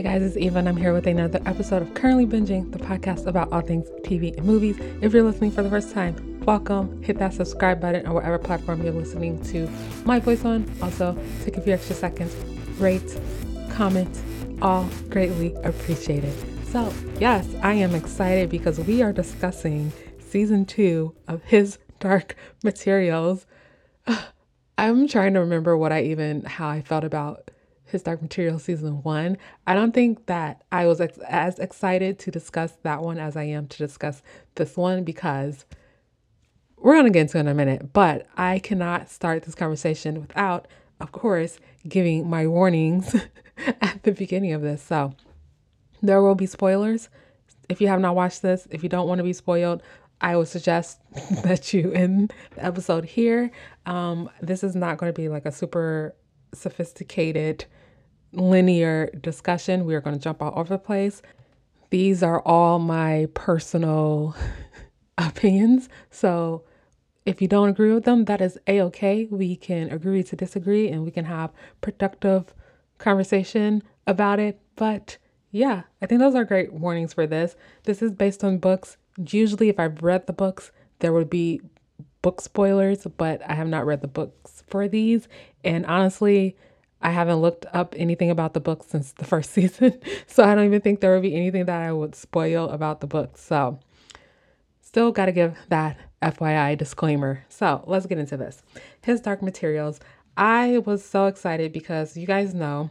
Hey guys, it's Eva, and I'm here with another episode of Currently Binging, the podcast about all things TV and movies. If you're listening for the first time, welcome. Hit that subscribe button on whatever platform you're listening to my voice on. Also, take a few extra seconds, rate, comment, all greatly appreciated. So, yes, I am excited because we are discussing season two of His Dark Materials. I'm trying to remember what I even, how I felt about his Dark Material season one. I don't think that I was ex- as excited to discuss that one as I am to discuss this one because we're going to get into it in a minute, but I cannot start this conversation without, of course, giving my warnings at the beginning of this. So there will be spoilers. If you have not watched this, if you don't want to be spoiled, I would suggest that you end the episode here. Um, this is not going to be like a super sophisticated linear discussion. We are going to jump all over the place. These are all my personal opinions. So if you don't agree with them, that is a okay. We can agree to disagree and we can have productive conversation about it. But yeah, I think those are great warnings for this. This is based on books. Usually, if I've read the books, there would be book spoilers, but I have not read the books for these. And honestly, I haven't looked up anything about the book since the first season, so I don't even think there would be anything that I would spoil about the book. So, still got to give that FYI disclaimer. So, let's get into this. His Dark Materials. I was so excited because you guys know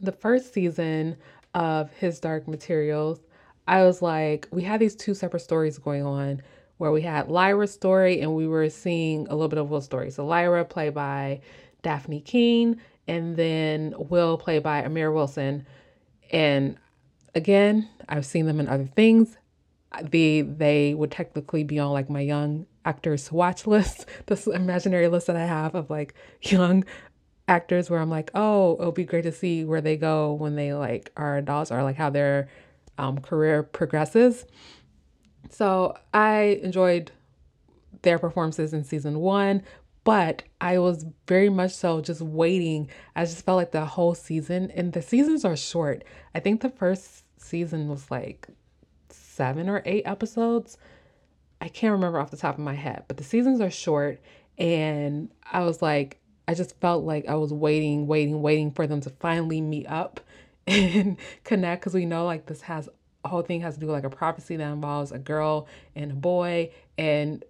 the first season of His Dark Materials, I was like, we had these two separate stories going on where we had Lyra's story and we were seeing a little bit of Will's story. So, Lyra, played by Dafne Keen, and then Will played by Amir Wilson. And again, I've seen them in other things. The they would technically be on like my young actors watch list, this imaginary list that I have of like young actors where I'm like, oh, it'll be great to see where they go when they like are adults or like how their um, career progresses. So I enjoyed their performances in season one, but I was very much so just waiting. I just felt like the whole season, and the seasons are short. I think the first season was like seven or eight episodes. I can't remember off the top of my head, but the seasons are short. And I was like, I just felt like I was waiting, waiting, waiting for them to finally meet up and connect because we know like this has whole thing has to do with like a prophecy that involves a girl and a boy and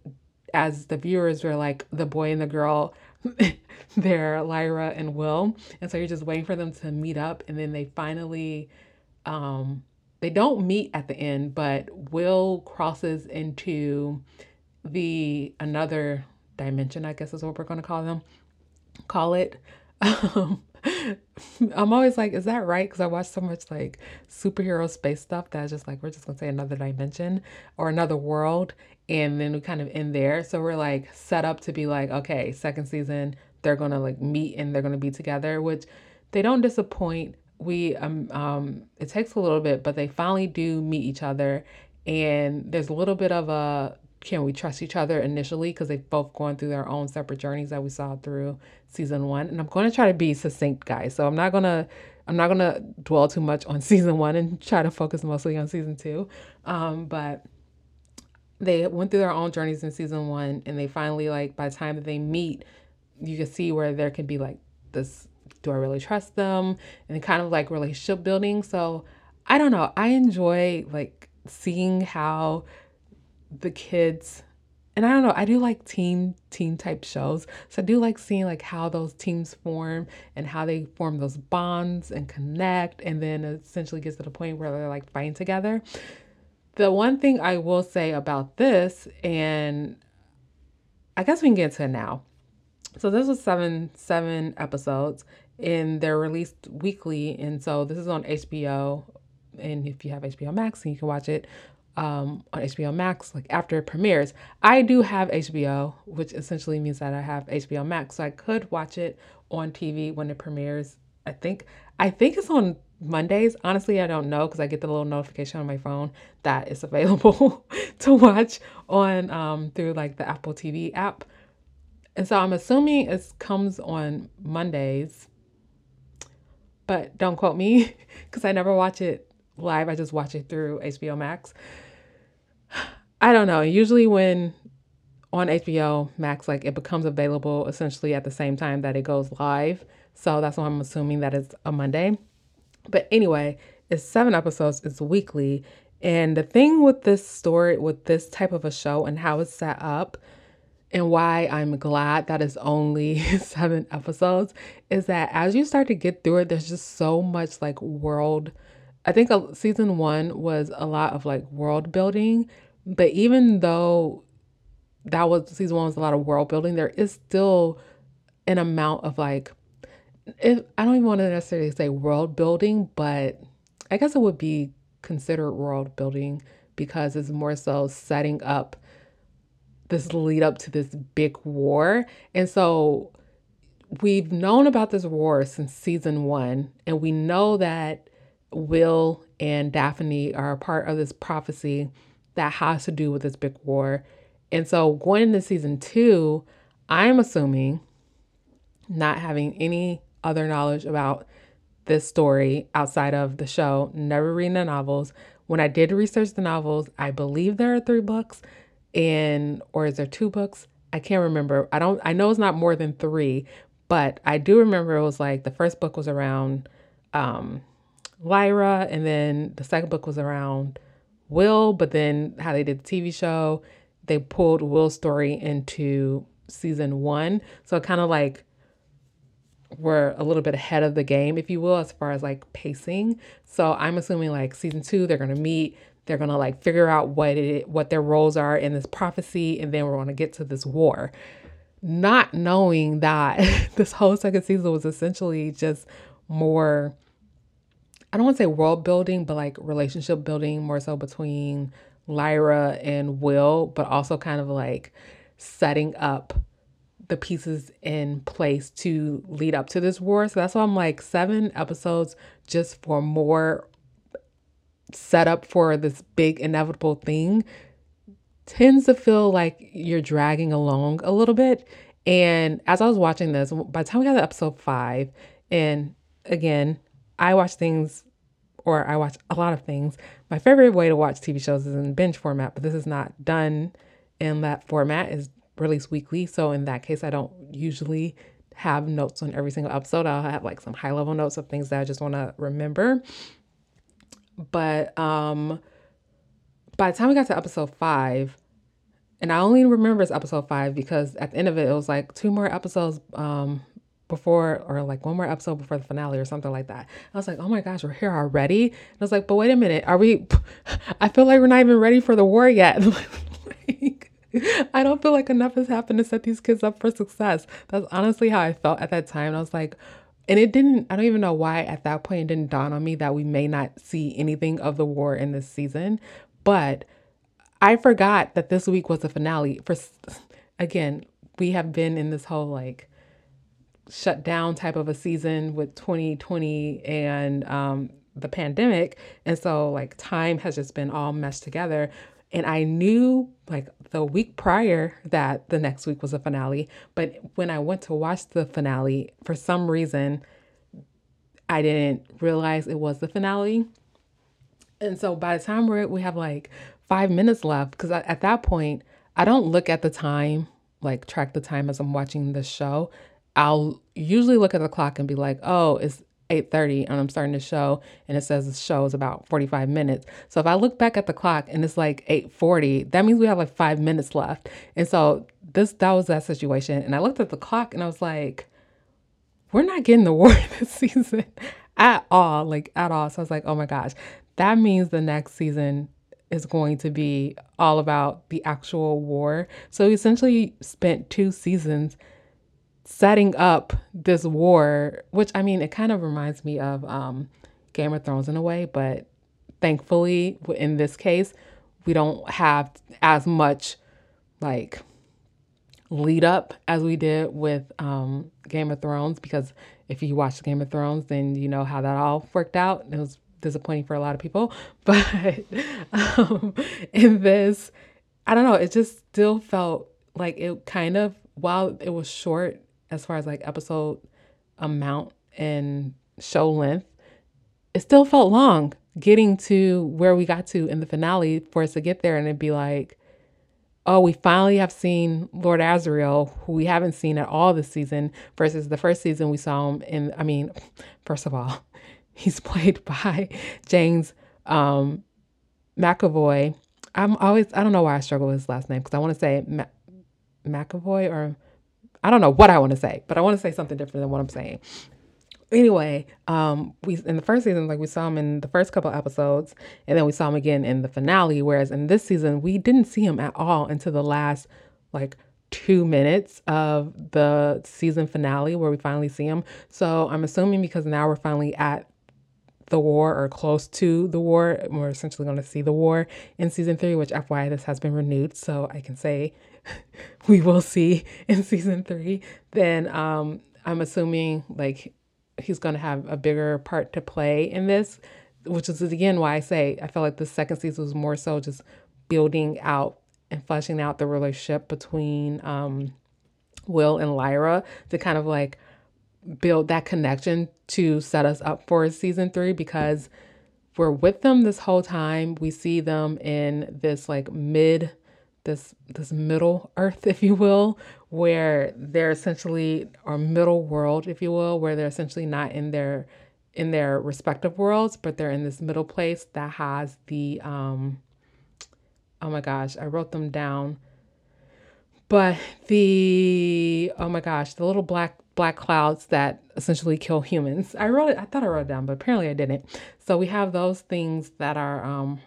as the viewers were like the boy and the girl they're lyra and will. And so you're just waiting for them to meet up and then they finally um they don't meet at the end but will crosses into the another dimension i guess is what we're going to call them call it. Um I'm always like, is that right? Because I watch so much like superhero space stuff that's just like, we're just gonna say another dimension or another world. And then we kind of end there. So we're like set up to be like, okay, second season, they're gonna like meet and they're gonna be together, which they don't disappoint. We um um it takes a little bit, but they finally do meet each other. And there's a little bit of a can we trust each other initially? Because they've both gone through their own separate journeys that we saw through season one. And i'm going to try to be succinct guys. So i'm not going to i'm not going to dwell too much on season one and try to focus mostly on season two. Um, but they went through their own journeys in season one and they finally like by the time that they meet you can see where there can be like this do i really trust them? And kind of like relationship building. So i don't know. I enjoy like seeing how the kids and I don't know, I do like team team type shows. So I do like seeing like how those teams form and how they form those bonds and connect and then essentially gets to the point where they're like fighting together. The one thing I will say about this and I guess we can get into it now. So this was seven seven episodes and they're released weekly and so this is on HBO and if you have HBO Max, you can watch it um, on HBO Max, like after it premieres. I do have HBO, which essentially means that I have HBO Max, so I could watch it on TV when it premieres. I think I think it's on Mondays. Honestly, I don't know because I get the little notification on my phone that it's available to watch on um, through like the Apple TV app. And so I'm assuming it comes on Mondays. but don't quote me because I never watch it live. I just watch it through HBO Max. I don't know. Usually when on HBO Max, like it becomes available essentially at the same time that it goes live. So that's why I'm assuming that it's a Monday. But anyway, it's seven episodes, it's weekly. And the thing with this story, with this type of a show and how it's set up, and why I'm glad that it's only seven episodes is that as you start to get through it, there's just so much like world. I think uh, season one was a lot of like world building, but even though that was season one was a lot of world building, there is still an amount of like, if, I don't even want to necessarily say world building, but I guess it would be considered world building because it's more so setting up this lead up to this big war. And so we've known about this war since season one, and we know that Will and Dafne are a part of this prophecy that has to do with this big war. And so going into season two, I'm assuming, not having any other knowledge about this story outside of the show, never reading the novels. When I did research the novels, I believe there are three books and or is there two books? I can't remember. I don't I know it's not more than 3, but I do remember it was like the first book was around um Lyra and then the second book was around Will, but then how they did the TV show, they pulled Will's story into season 1. So kind of like we're a little bit ahead of the game, if you will, as far as like pacing. So I'm assuming like season two, they're gonna meet, they're gonna like figure out what it what their roles are in this prophecy, and then we're gonna get to this war. Not knowing that this whole second season was essentially just more I don't want to say world building, but like relationship building more so between Lyra and Will, but also kind of like setting up the pieces in place to lead up to this war. So that's why I'm like seven episodes just for more set up for this big inevitable thing tends to feel like you're dragging along a little bit. And as I was watching this, by the time we got to episode five, and again, I watch things or I watch a lot of things. My favorite way to watch TV shows is in binge format, but this is not done in that format, is released weekly. So in that case, I don't usually have notes on every single episode. I'll have like some high level notes of things that I just want to remember. But um by the time we got to episode five, and I only remember it's episode five because at the end of it, it was like two more episodes um before or like one more episode before the finale or something like that. I was like, oh my gosh, we're here already. And I was like, but wait a minute, are we I feel like we're not even ready for the war yet. I don't feel like enough has happened to set these kids up for success. That's honestly how I felt at that time. And I was like, and it didn't, I don't even know why at that point it didn't dawn on me that we may not see anything of the war in this season. But I forgot that this week was the finale. For again, we have been in this whole like shut down type of a season with 2020 and um, the pandemic. And so, like, time has just been all meshed together. And I knew like the week prior that the next week was a finale. But when I went to watch the finale, for some reason, I didn't realize it was the finale. And so by the time we're, we have like five minutes left, because at that point, I don't look at the time, like track the time as I'm watching the show. I'll usually look at the clock and be like, oh, it's 8:30 and I'm starting the show and it says the show is about 45 minutes. So if I look back at the clock and it's like 8:40, that means we have like 5 minutes left. And so this that was that situation and I looked at the clock and I was like we're not getting the war this season at all, like at all. So I was like, "Oh my gosh. That means the next season is going to be all about the actual war." So we essentially spent two seasons setting up this war, which I mean, it kind of reminds me of um, Game of Thrones in a way, but thankfully, in this case, we don't have as much like lead up as we did with um, Game of Thrones because if you watch Game of Thrones, then you know how that all worked out. It was disappointing for a lot of people, but um, in this, I don't know, it just still felt like it kind of, while it was short, as far as like episode amount and show length, it still felt long getting to where we got to in the finale for us to get there and it'd be like, oh, we finally have seen Lord Asriel, who we haven't seen at all this season, versus the first season we saw him in. I mean, first of all, he's played by James um, McAvoy. I'm always, I don't know why I struggle with his last name because I want to say Ma- McAvoy or I don't know what I want to say, but I want to say something different than what I'm saying anyway, um, we in the first season, like we saw him in the first couple episodes, and then we saw him again in the finale. Whereas in this season, we didn't see him at all until the last like two minutes of the season finale where we finally see him. So I'm assuming because now we're finally at the war or close to the war, we're essentially going to see the war in season three, which FYI, this has been renewed. So I can say we will see in season three. Then um, I'm assuming like he's going to have a bigger part to play in this, which is again why I say I felt like the second season was more so just building out and fleshing out the relationship between um, Will and Lyra to kind of like build that connection to set us up for season three because we're with them this whole time. We see them in this like mid this this middle earth if you will where they're essentially or middle world if you will where they're essentially not in their in their respective worlds but they're in this middle place that has the um oh my gosh i wrote them down. But the oh my gosh the little black black clouds that essentially kill humans. I wrote it i thought i wrote it down but apparently i didn't. So we have those things that are um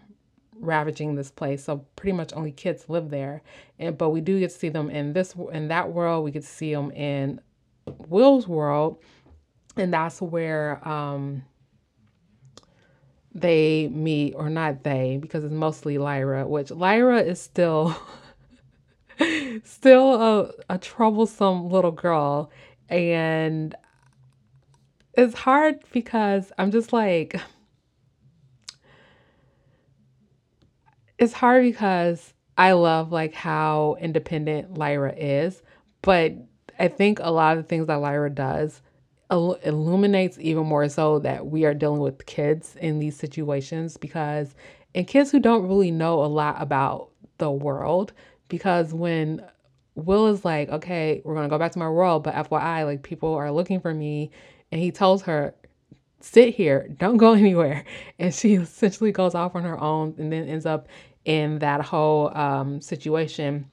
ravaging this place. So pretty much only kids live there. And but we do get to see them in this in that world. We get to see them in Will's world, and that's where um, they meet, or not they, because it's mostly Lyra. Which Lyra is still. still a, a troublesome little girl and it's hard because i'm just like it's hard because I love like how independent Lyra is, but I think a lot of the things that Lyra does il- illuminates even more so that we are dealing with kids in these situations because and kids who don't really know a lot about the world because when Will is like, okay, we're gonna go back to my world, but FYI, like people are looking for me, and he tells her, sit here, don't go anywhere, and she essentially goes off on her own, and then ends up in that whole um, situation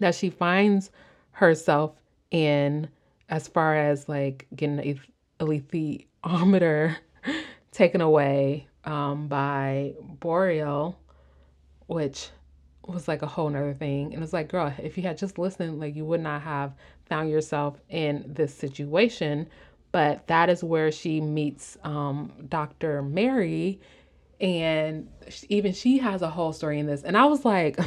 that she finds herself in as far as like getting a, a taken away um, by Boreal, which was like a whole nother thing. And it's like, girl, if you had just listened, like you would not have found yourself in this situation. But that is where she meets um, Dr. Mary and even she has a whole story in this. And I was like,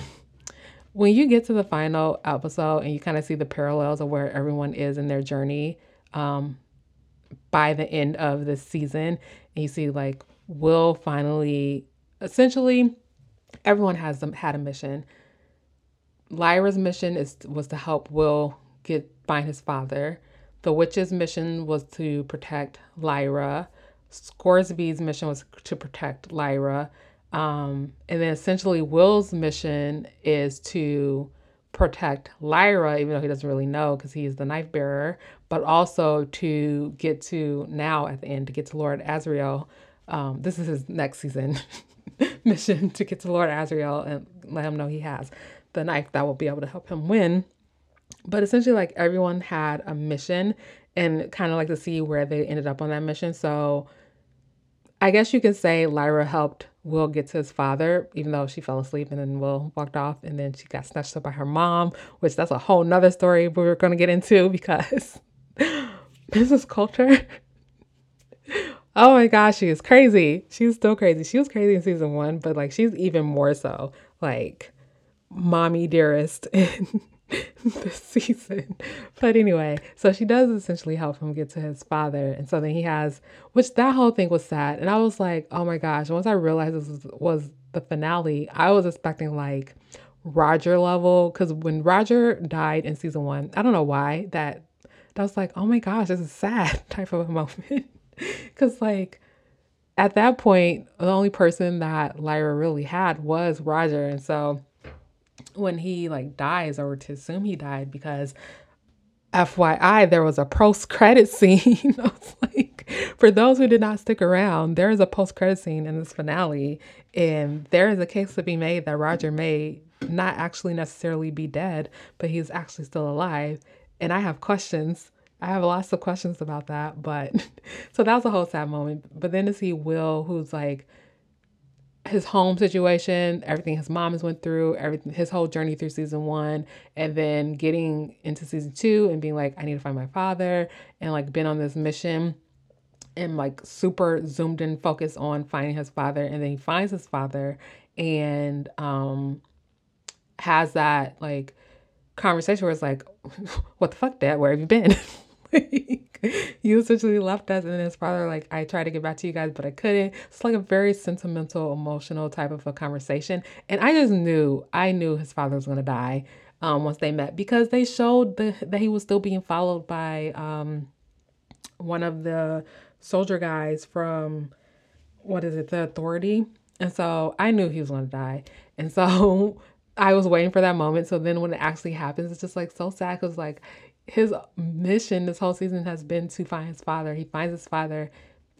when you get to the final episode and you kind of see the parallels of where everyone is in their journey um, by the end of the season, and you see like Will finally, essentially, everyone has them had a mission. Lyra's mission is was to help Will get find his father. The witch's mission was to protect Lyra. Scoresby's mission was to protect Lyra. Um, and then essentially, Will's mission is to protect Lyra, even though he doesn't really know because he's the knife bearer, but also to get to now at the end to get to Lord Asriel. Um, this is his next season mission to get to Lord Asriel and let him know he has the knife that will be able to help him win. But essentially, like everyone had a mission and kind of like to see where they ended up on that mission. So I guess you could say Lyra helped Will get to his father, even though she fell asleep and then Will walked off and then she got snatched up by her mom, which that's a whole nother story we're gonna get into because Mrs. Coulter. oh my gosh, she is crazy. She's still crazy. She was crazy in season one, but like she's even more so like mommy dearest in this season. But anyway, so she does essentially help him get to his father. And so then he has, which that whole thing was sad. And I was like, oh my gosh, once I realized this was, was the finale, I was expecting like Roger level. Cause when Roger died in season one, I don't know why that, that was like, oh my gosh, this is sad type of a moment. Because, like, at that point, the only person that Lyra really had was Roger. And so when he like dies, or to assume he died, because FYI, there was a post credit scene. Like, for those who did not stick around, there is a post credit scene in this finale, and there is a case to be made that Roger may not actually necessarily be dead, but he's actually still alive. And I have questions. I have lots of questions about that. But so that was a whole sad moment. But then to see Will, who's like, his home situation, everything his mom has went through, everything his whole journey through season one, and then getting into season two and being like, I need to find my father, and like been on this mission and like super zoomed in focus on finding his father, and then he finds his father and um has that like conversation where it's like, What the fuck, dad? Where have you been? you essentially left us and his father like i tried to get back to you guys but i couldn't. It's like a very sentimental emotional type of a conversation and i just knew i knew his father was going to die um, once they met because they showed the, that he was still being followed by um, one of the soldier guys from what is it the authority and so i knew he was going to die and so i was waiting for that moment so then when it actually happens it's just like so sad because like his mission this whole season has been to find his father. He finds his father,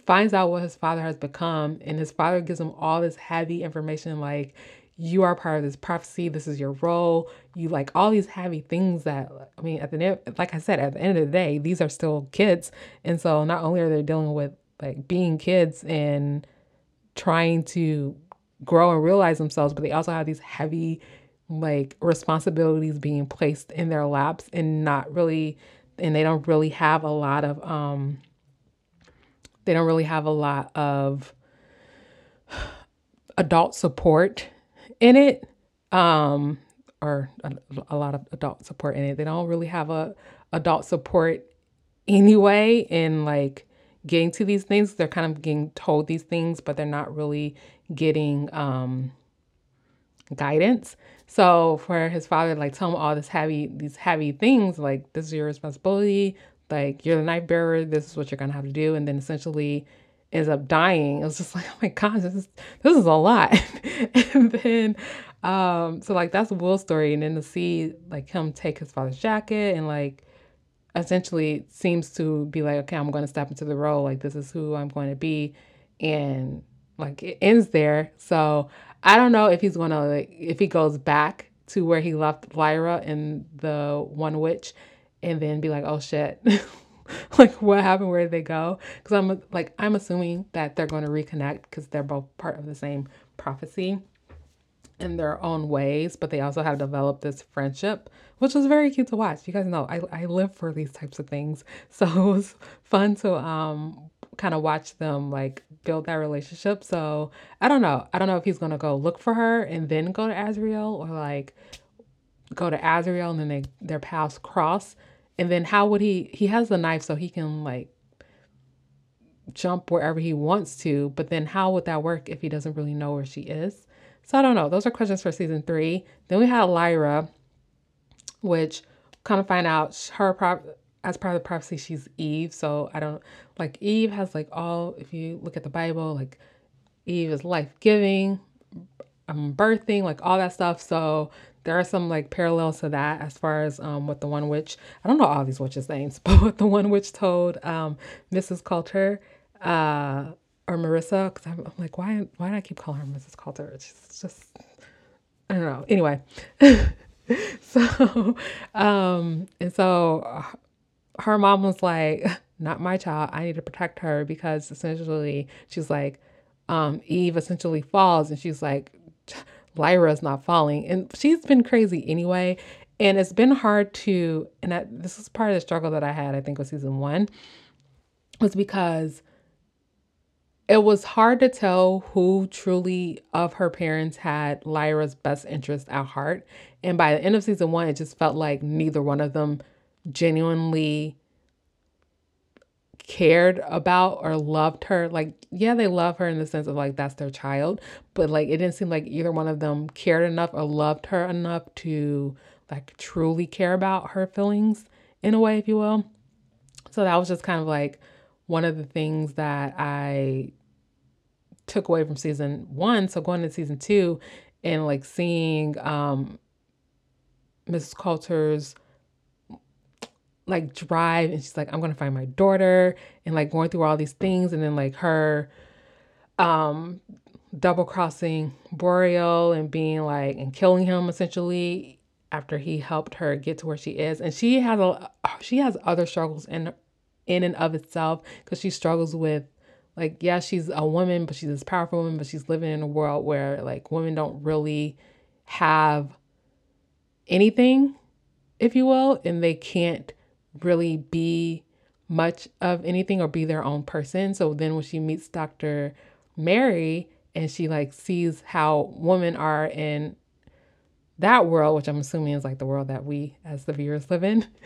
finds out what his father has become, and his father gives him all this heavy information like, you are part of this prophecy. This is your role. You like all these heavy things that, I mean, at the end, like I said, at the end of the day, these are still kids. And so not only are they dealing with like being kids and trying to grow and realize themselves, but they also have these heavy like responsibilities being placed in their laps and not really and they don't really have a lot of um they don't really have a lot of adult support in it um or a, a lot of adult support in it. They don't really have a adult support anyway in like getting to these things. They're kind of getting told these things but they're not really getting um guidance so for his father, like tell him all this heavy, these heavy things, like this is your responsibility, like you're the knife bearer, this is what you're gonna have to do, and then essentially ends up dying. It was just like, oh my god, this is this is a lot. and then um, so like that's Will's story, and then to see like him take his father's jacket and like essentially seems to be like, okay, I'm gonna step into the role, like this is who I'm going to be, and like it ends there. So I don't know if he's gonna like if he goes back to where he left Lyra in the One Witch, and then be like, oh shit, like what happened? Where did they go? Because I'm like I'm assuming that they're going to reconnect because they're both part of the same prophecy in their own ways, but they also have developed this friendship, which was very cute to watch. You guys know I, I live for these types of things. So it was fun to um kind of watch them like build that relationship. So I don't know. I don't know if he's gonna go look for her and then go to Asriel or like go to Asriel and then they their paths cross. And then how would he he has the knife so he can like jump wherever he wants to, but then how would that work if he doesn't really know where she is? So I don't know. Those are questions for season three. Then we had Lyra, which kind of find out her pro- as part of the prophecy, she's Eve. So I don't like Eve has like all, if you look at the Bible, like Eve is life giving, um, birthing, like all that stuff. So there are some like parallels to that as far as um, what the one witch, I don't know all these witches' names, but what the one witch told um, Mrs. Coulter uh, or Marissa, because I'm, I'm, like, why, why do I keep calling her Mrs. Coulter? It's just, I don't know. Anyway. so um and so her mom was like, not my child. I need to protect her because essentially she's like, um, Eve essentially falls and she's like, Lyra's not falling. And she's been crazy anyway. And it's been hard to, and I, this is part of the struggle that I had, I think, with season one, was because it was hard to tell who truly of her parents had Lyra's best interest at heart. And by the end of season one, it just felt like neither one of them genuinely cared about or loved her. Like, yeah, they love her in the sense of like that's their child, but like it didn't seem like either one of them cared enough or loved her enough to like truly care about her feelings in a way, if you will. So that was just kind of like one of the things that I took away from season one. So going to season two and like seeing um Mrs. Coulter's like drive and she's like, I'm gonna find my daughter and like going through all these things and then like her um double crossing Boreal and being like and killing him essentially after he helped her get to where she is. And she has a she has other struggles in in and of itself because she struggles with like yeah she's a woman but she's this powerful woman but she's living in a world where like women don't really have anything if you will and they can't really be much of anything or be their own person so then when she meets dr mary and she like sees how women are in that world which i'm assuming is like the world that we as the viewers live in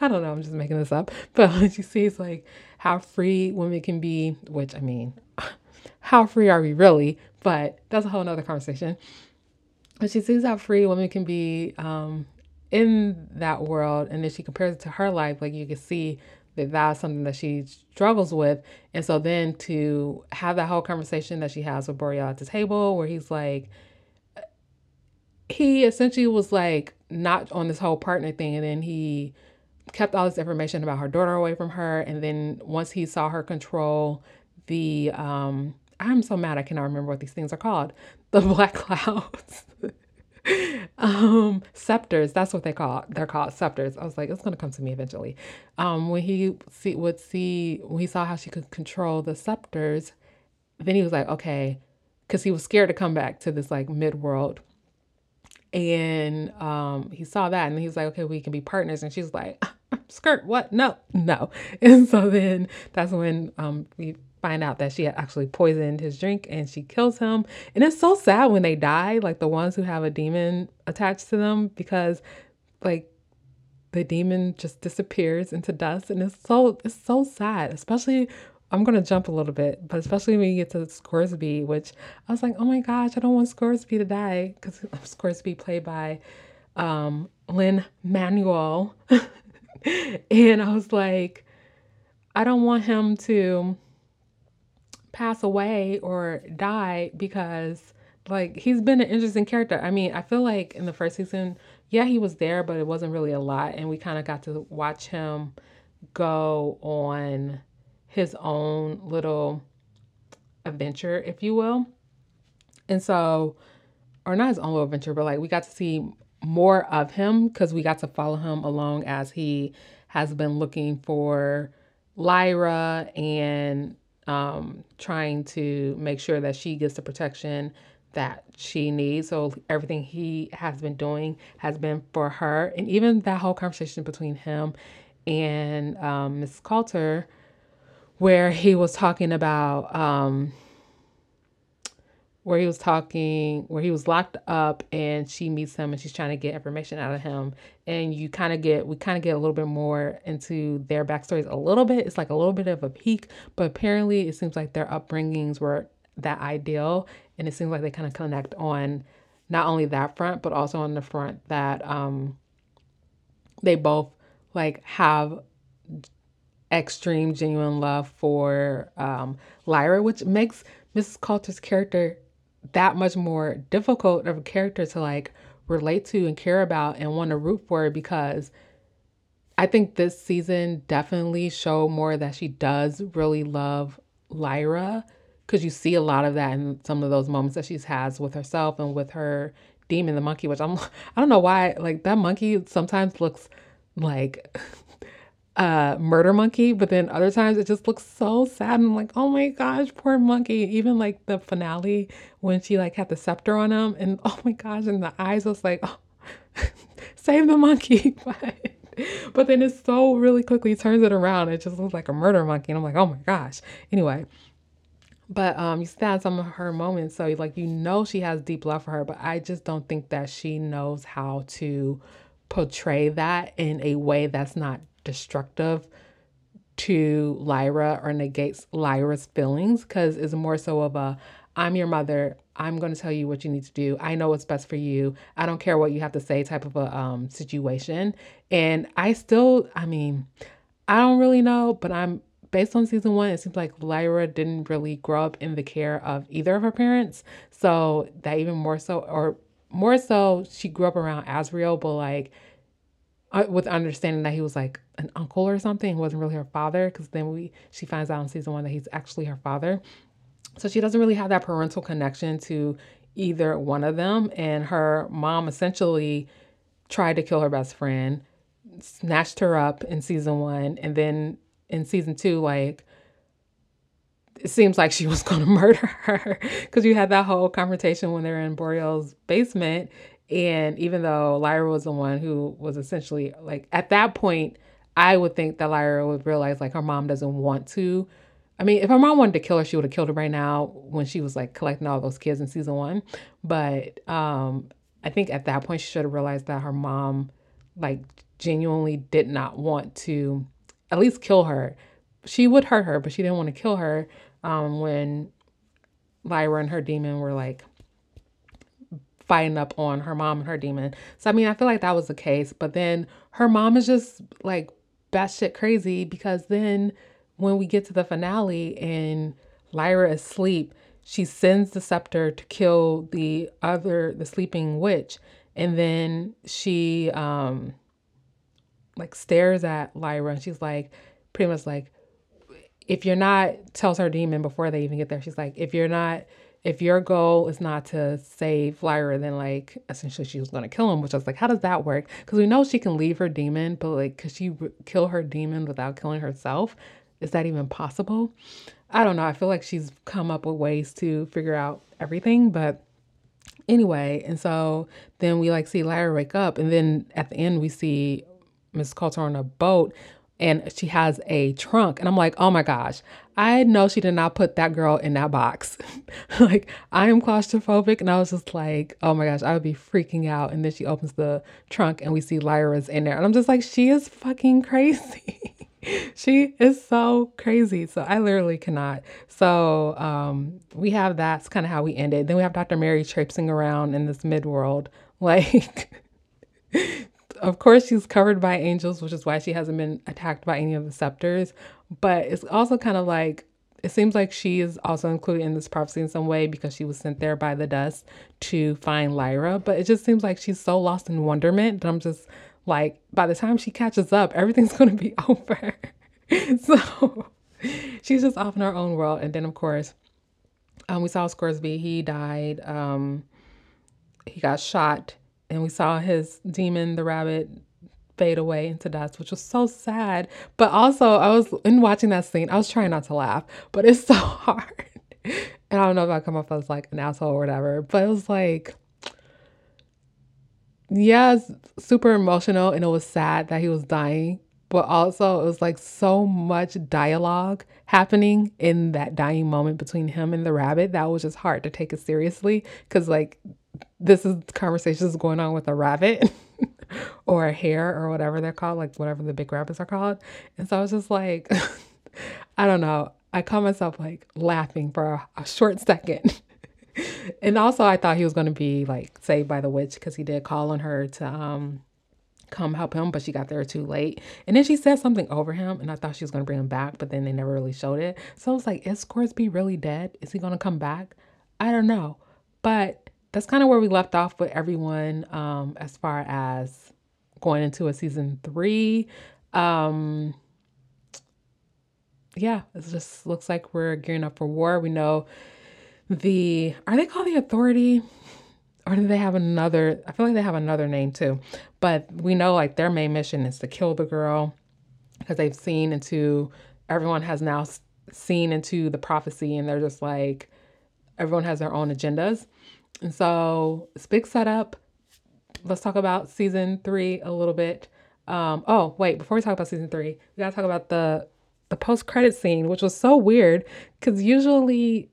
I don't know, I'm just making this up. But she sees like how free women can be, which I mean, how free are we really? But that's a whole nother conversation. But she sees how free women can be um, in that world, and then she compares it to her life. Like you can see that that's something that she struggles with. And so then to have that whole conversation that she has with Boreal at the table, where he's like, he essentially was like not on this whole partner thing, and then he kept all this information about her daughter away from her. And then once he saw her control the, um, I'm so mad I cannot remember what these things are called, the black clouds. um scepters that's what they call they're called scepters i was like it's to come to me eventually um when he see would see when he saw how she could control the scepters then he was like okay because he was scared to come back to this like mid-world and um he saw that and he was like okay we can be partners and she's like skirt, what? No, no. And so then that's when um, we find out that she had actually poisoned his drink and she kills him. And it's so sad when they die, like the ones who have a demon attached to them, because like the demon just disappears into dust and it's so it's so sad, especially I'm gonna jump a little bit, but especially when you get to Scoresby, which I was like, oh my gosh, I don't want Scoresby to die because Scoresby played by um, Lin-Manuel. and I was like, I don't want him to pass away or die because like he's been an interesting character. I mean, I feel like in the first season, yeah, he was there, but it wasn't really a lot and we kind of got to watch him go on his own little adventure, if you will. And so or not his own little adventure, but like we got to see more of him because we got to follow him along as he has been looking for Lyra and um, trying to make sure that she gets the protection that she needs. So everything he has been doing has been for her. And even that whole conversation between him and um, Miss Coulter, where he was talking about um, where he was talking, where he was locked up and she meets him and she's trying to get information out of him. And you kind of get, we kind of get a little bit more into their backstories a little bit. It's like a little bit of a peek, but apparently it seems like their upbringings were that ideal. And it seems like they kind of connect on not only that front, but also on the front that um, they both like have extreme genuine love for um, Lyra, which makes Mrs. Coulter's character that much more difficult of a character to like relate to and care about and want to root for because I think this season definitely showed more that she does really love Lyra because you see a lot of that in some of those moments that she has with herself and with her demon, the monkey, which I'm I don't know why like that monkey sometimes looks like uh murder monkey but then other times it just looks so sad. And I'm like oh my gosh poor monkey. Even like the finale when she like had the scepter on him and oh my gosh and the eyes was like oh, save the monkey. But but then it so really quickly turns it around. It just looks like a murder monkey. And I'm like oh my gosh. Anyway but um you stand some of her moments. So like you know she has deep love for her but I just don't think that she knows how to portray that in a way that's not destructive to Lyra or negates Lyra's feelings because it's more so of a I'm your mother. I'm going to tell you what you need to do. I know what's best for you. I don't care what you have to say type of a um, situation. And I still, I mean, I don't really know, but I'm based on season one, it seems like Lyra didn't really grow up in the care of either of her parents. So that even more so, or more so, she grew up around Asriel, but like uh, with understanding that he was like an uncle or something, wasn't really her father. Because then we she finds out in season one that he's actually her father. So she doesn't really have that parental connection to either one of them. And her mom essentially tried to kill her best friend, snatched her up in season one, and then in season two, like it seems like she was going to murder her because you had that whole confrontation when they were in Boreal's basement. And even though Lyra was the one who was essentially like at that point, I would think that Lyra would realize like her mom doesn't want to. I mean, if her mom wanted to kill her, she would have killed her right now when she was like collecting all those kids in season one. But um, I think at that point she should have realized that her mom like genuinely did not want to at least kill her. She would hurt her, but she didn't want to kill her um, when Lyra and her demon were like fighting up on her mom and her demon. So I mean, I feel like that was the case, but then her mom is just like batshit crazy because then when we get to the finale and Lyra is asleep, she sends the scepter to kill the other the sleeping witch, and then she um like stares at Lyra and she's like pretty much like if you're not tells her demon before they even get there. She's like if you're not if your goal is not to save Lyra, then like essentially she was going to kill him, which I was like, how does that work? Because we know she can leave her demon, but like, could she kill her demon without killing herself? Is that even possible? I don't know. I feel like she's come up with ways to figure out everything, but anyway, and so then we like see Lyra wake up, and then at the end we see Miss Coulter on a boat and she has a trunk. And I'm like, oh my gosh, I know she did not put that girl in that box. like, I am claustrophobic. And I was just like, oh my gosh, I would be freaking out. And then she opens the trunk and we see Lyra's in there. And I'm just like, she is fucking crazy. she is so crazy. So I literally cannot. So um, we have that's kind of how we ended. Then we have Dr. Mary traipsing around in this mid world. Like, of course, she's covered by angels, which is why she hasn't been attacked by any of the scepters. But it's also kind of like it seems like she is also included in this prophecy in some way because she was sent there by the dust to find Lyra. But it just seems like she's so lost in wonderment that I'm just like, by the time she catches up, everything's going to be over. so she's just off in her own world. And then, of course, um, we saw Scoresby. He died. Um, he got shot and we saw his demon, the rabbit, fade away into dust, which was so sad. But also, I was in watching that scene, I was trying not to laugh, but it's so hard. And I don't know if I come off as like an asshole or whatever, but it was like, yeah, super emotional and it was sad that he was dying. But also, it was like so much dialogue happening in that dying moment between him and the rabbit that was just hard to take it seriously because, like, this is conversations going on with a rabbit or a hare or whatever they're called, like whatever the big rabbits are called. And so I was just like, I don't know. I caught myself like laughing for a, a short second. and also I thought he was going to be like saved by the witch because he did call on her to um come help him, but she got there too late. And then she said something over him, and I thought she was going to bring him back, but then they never really showed it. So I was like, is Scoresby really dead? Is he going to come back? I don't know. But that's kind of where we left off with everyone um, as far as going into a season three. Um, yeah, it just looks like we're gearing up for war. We know the are they called the authority? Or do they have another? I feel like they have another name too. But we know like their main mission is to kill the girl because they've seen into everyone has now seen into the prophecy and they're just like everyone has their own agendas. And so it's big setup. Let's talk about season three a little bit. Um, oh, wait, before we talk about season three, we gotta talk about the the post credit scene, which was so weird because usually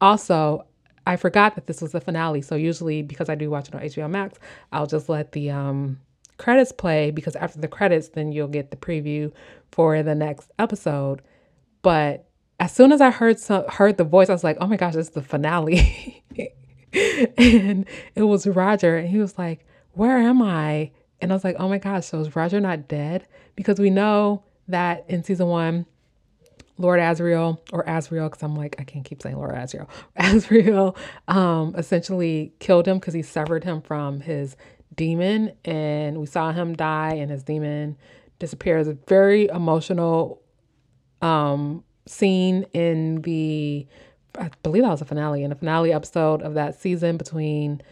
also I forgot that this was the finale. So usually because I do watch it on HBO Max, I'll just let the um credits play because after the credits, then you'll get the preview for the next episode. But as soon as I heard some, heard the voice, I was like, "Oh my gosh, it's the finale!" and it was Roger, and he was like, "Where am I?" And I was like, "Oh my gosh, so is Roger not dead?" Because we know that in season one, Lord Asriel or Asriel, because I'm like, I can't keep saying Lord Asriel. Asriel um, essentially killed him because he severed him from his demon, and we saw him die, and his demon disappears. Very emotional um, scene in the, I believe that was a finale, in the finale episode of that season between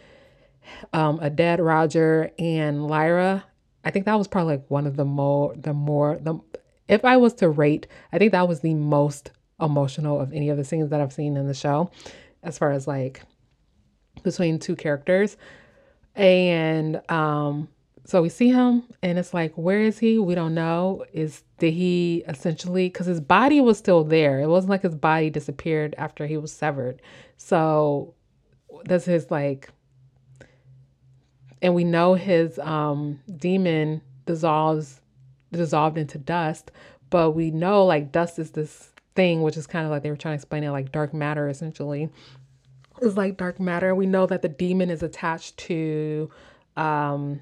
um, a dead Roger and Lyra. I think that was probably like one of the more, the more, the if I was to rate, I think that was the most emotional of any of the scenes that I've seen in the show, as far as like between two characters. And um, so we see him, and it's like, where is he? We don't know. Is did he essentially because his body was still there? It wasn't like his body disappeared after he was severed. So does his like, and we know his um demon dissolves dissolved into dust. But we know like dust is this thing, which is kind of like they were trying to explain it like dark matter essentially. It's like dark matter. We know that the demon is attached to um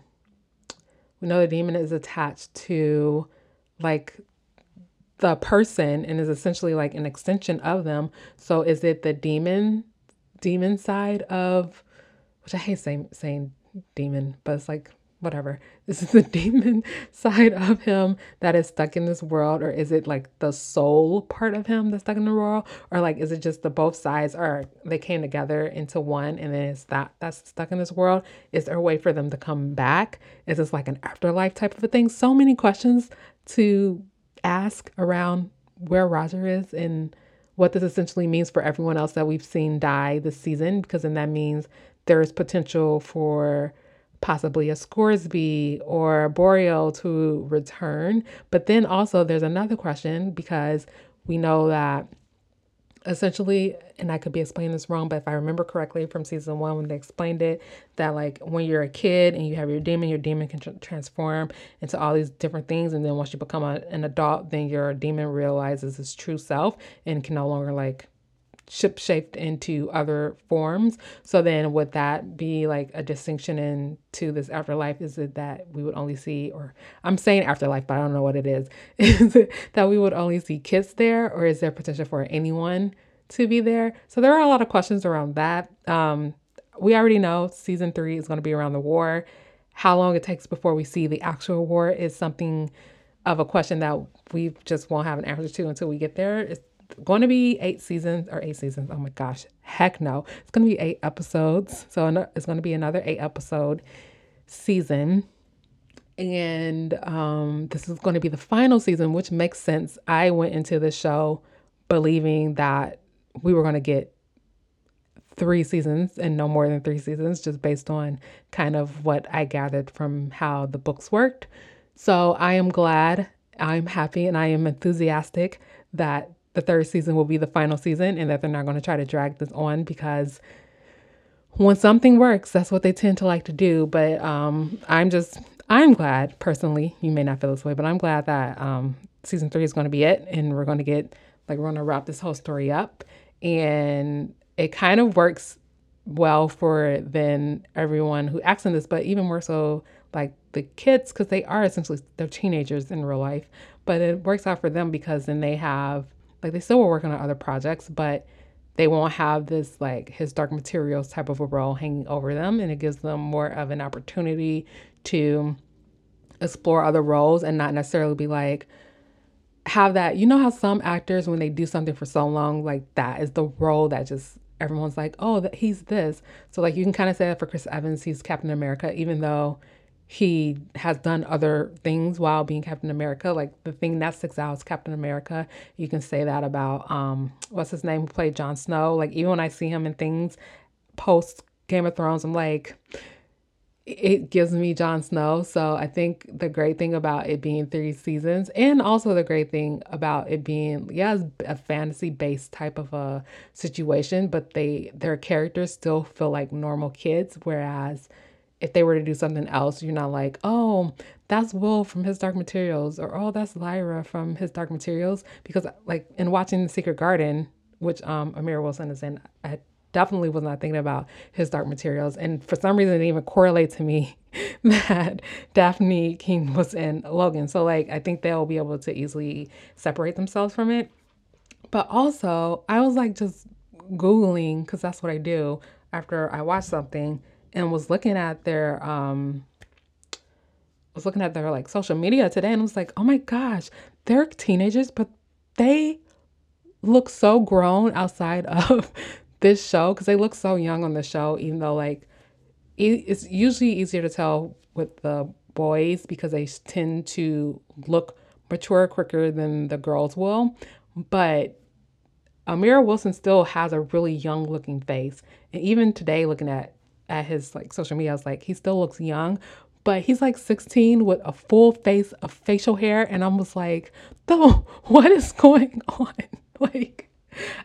we know the demon is attached to like the person and is essentially like an extension of them. So is it the demon demon side of which I hate saying saying demon, but it's like whatever. This is the demon side of him that is stuck in this world, or is it like the soul part of him that's stuck in the world, or like is it just the both sides, or they came together into one, and then it's that that's stuck in this world? Is there a way for them to come back? Is this like an afterlife type of a thing? So many questions to ask around where Roger is and what this essentially means for everyone else that we've seen die this season, because then that means there is potential for possibly a Scoresby or Boreal to return. But then also there's another question because we know that essentially, and I could be explaining this wrong, but if I remember correctly from season one when they explained it, that like when you're a kid and you have your demon, your demon can tr- transform into all these different things. And then once you become a, an adult, then your demon realizes its true self and can no longer like shaped into other forms. So then would that be like a distinction into this afterlife? Is it that we would only see, or I'm saying afterlife, but I don't know what it is. Is it that we would only see kids there, or is there potential for anyone to be there? So there are a lot of questions around that. Um, we already know season three is going to be around the war. How long it takes before we see the actual war is something of a question that we just won't have an answer to until we get there. It's going to be eight seasons or eight seasons. Oh my gosh, heck no. It's going to be eight episodes. So it's going to be another eight episode season. And um, this is going to be the final season, which makes sense. I went into the show believing that we were going to get three seasons and no more than three seasons, just based on kind of what I gathered from how the books worked. So I am glad, I'm happy, and I am enthusiastic that the third season will be the final season and that they're not going to try to drag this on because when something works, that's what they tend to like to do. But um, I'm just, I'm glad personally, you may not feel this way, but I'm glad that um, season three is going to be it and we're going to get, like, we're going to wrap this whole story up. And it kind of works well for then everyone who acts in this, but even more so like the kids, because they are essentially, they're teenagers in real life, but it works out for them because then they have like they still were working on other projects, but they won't have this like his dark materials type of a role hanging over them and it gives them more of an opportunity to explore other roles and not necessarily be like have that you know how some actors when they do something for so long like that is the role that just everyone's like oh that he's this. So like you can kind of say that for chris evans he's captain america even though he has done other things while being Captain America. Like the thing that sticks out is Captain America. You can say that about um what's his name who played Jon Snow. Like even when I see him in things post Game of Thrones, I'm like it gives me Jon Snow. So I think the great thing about it being three seasons, and also the great thing about it being, yeah, a fantasy based type of a situation, but they their characters still feel like normal kids, whereas if they were to do something else, you're not like, oh, that's Will from His Dark Materials, or oh, that's Lyra from His Dark Materials. Because like in watching The Secret Garden, which um Amir Wilson is in, I definitely was not thinking about His Dark Materials, and for some reason it even correlate to me that Dafne Keen was in Logan. So like I think they'll be able to easily separate themselves from it. But also, I was like just Googling, because that's what I do after I watch something, and was looking at their, um, was looking at their like social media today and was like, oh my gosh, they're teenagers, but they look so grown outside of this show because they look so young on the show, even though like it's usually easier to tell with the boys because they tend to look mature quicker than the girls will. But Amir Wilson still has a really young looking face. And even today, looking at at his like social media, I was like, he still looks young, but he's like 16 with a full face of facial hair. And I was like, though, what is going on? like,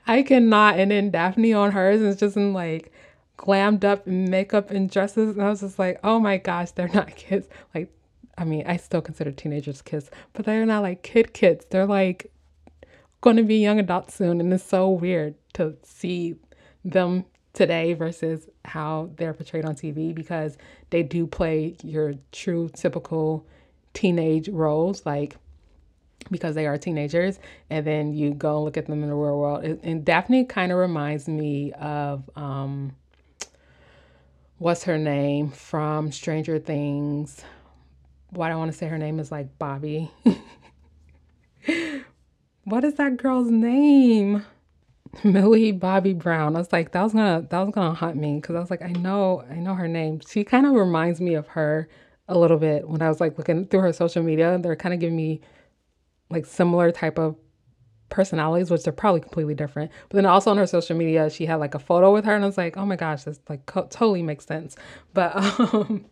I cannot. And then Dafne on hers is just in like glammed up makeup and dresses. And I was just like, oh my gosh, they're not kids. Like, I mean, I still consider teenagers kids, but they're not like kid kids. They're like going to be young adults soon. And it's so weird to see them today versus how they're portrayed on TV because they do play your true typical teenage roles. Like, because they are teenagers, and then you go look at them in the real world. And Dafne kind of reminds me of um, what's her name from Stranger Things. Why do I want to say her name is like Bobby? what is that girl's name? Millie Bobby Brown. I was like, that was gonna that was gonna haunt me because I was like, I know, I know her name. She kind of reminds me of her a little bit when I was like looking through her social media. They're kind of giving me like similar type of personalities, which are probably completely different. But then also on her social media, she had like a photo with her, and I was like, oh my gosh, this like co- totally makes sense. But um,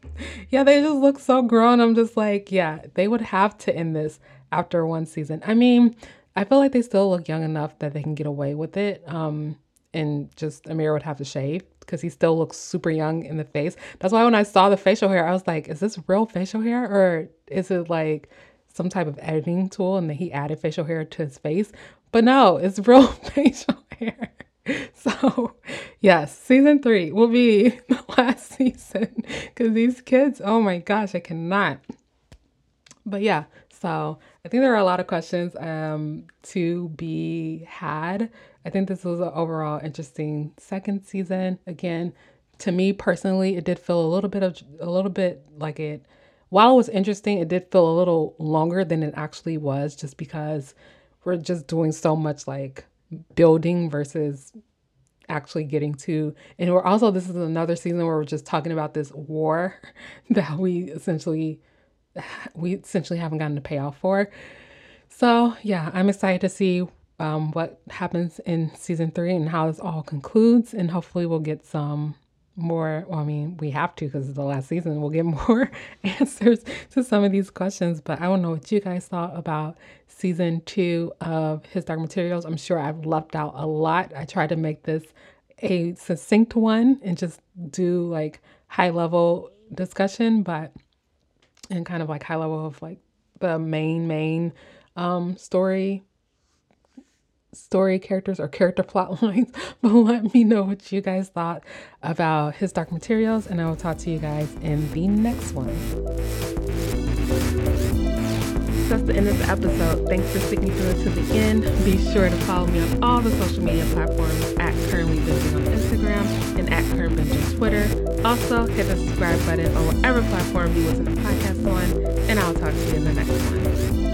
yeah, they just look so grown. I'm just like, yeah, they would have to end this after one season. I mean, I feel like they still look young enough that they can get away with it. Um, and just Amir would have to shave because he still looks super young in the face. That's why when I saw the facial hair, I was like, is this real facial hair or is it like some type of editing tool and then he added facial hair to his face. But no, it's real facial hair. So, yes, season three will be the last season because these kids, oh my gosh, I cannot. But yeah, so I think there are a lot of questions um, to be had. I think this was an overall interesting second season. Again, to me personally, it did feel a little bit of a little bit like it while it was interesting, it did feel a little longer than it actually was just because we're just doing so much like building versus actually getting to and we're also this is another season where we're just talking about this war that we essentially we essentially haven't gotten a payoff for. So yeah i'm excited to see um, what happens in season three and how this all concludes. And hopefully we'll get some more well, i mean we have to because it's the last season. We'll get more answers to some of these questions. But i don't know what you guys thought about season two of his dark materials. I'm sure i've left out a lot. I tried to make this a succinct one and just do like high level discussion but and kind of like high level of like the main main um story story characters or character plot lines, but let me know what you guys thought about his Dark Materials, and I will talk to you guys in the next one. That's the end of the episode. Thanks for sticking through to the end. Be sure to follow me on all the social media platforms at Currently Binging on Instagram and at Current on Twitter. Also, hit the subscribe button on whatever platform you listen to podcasts on, and I'll talk to you in the next one.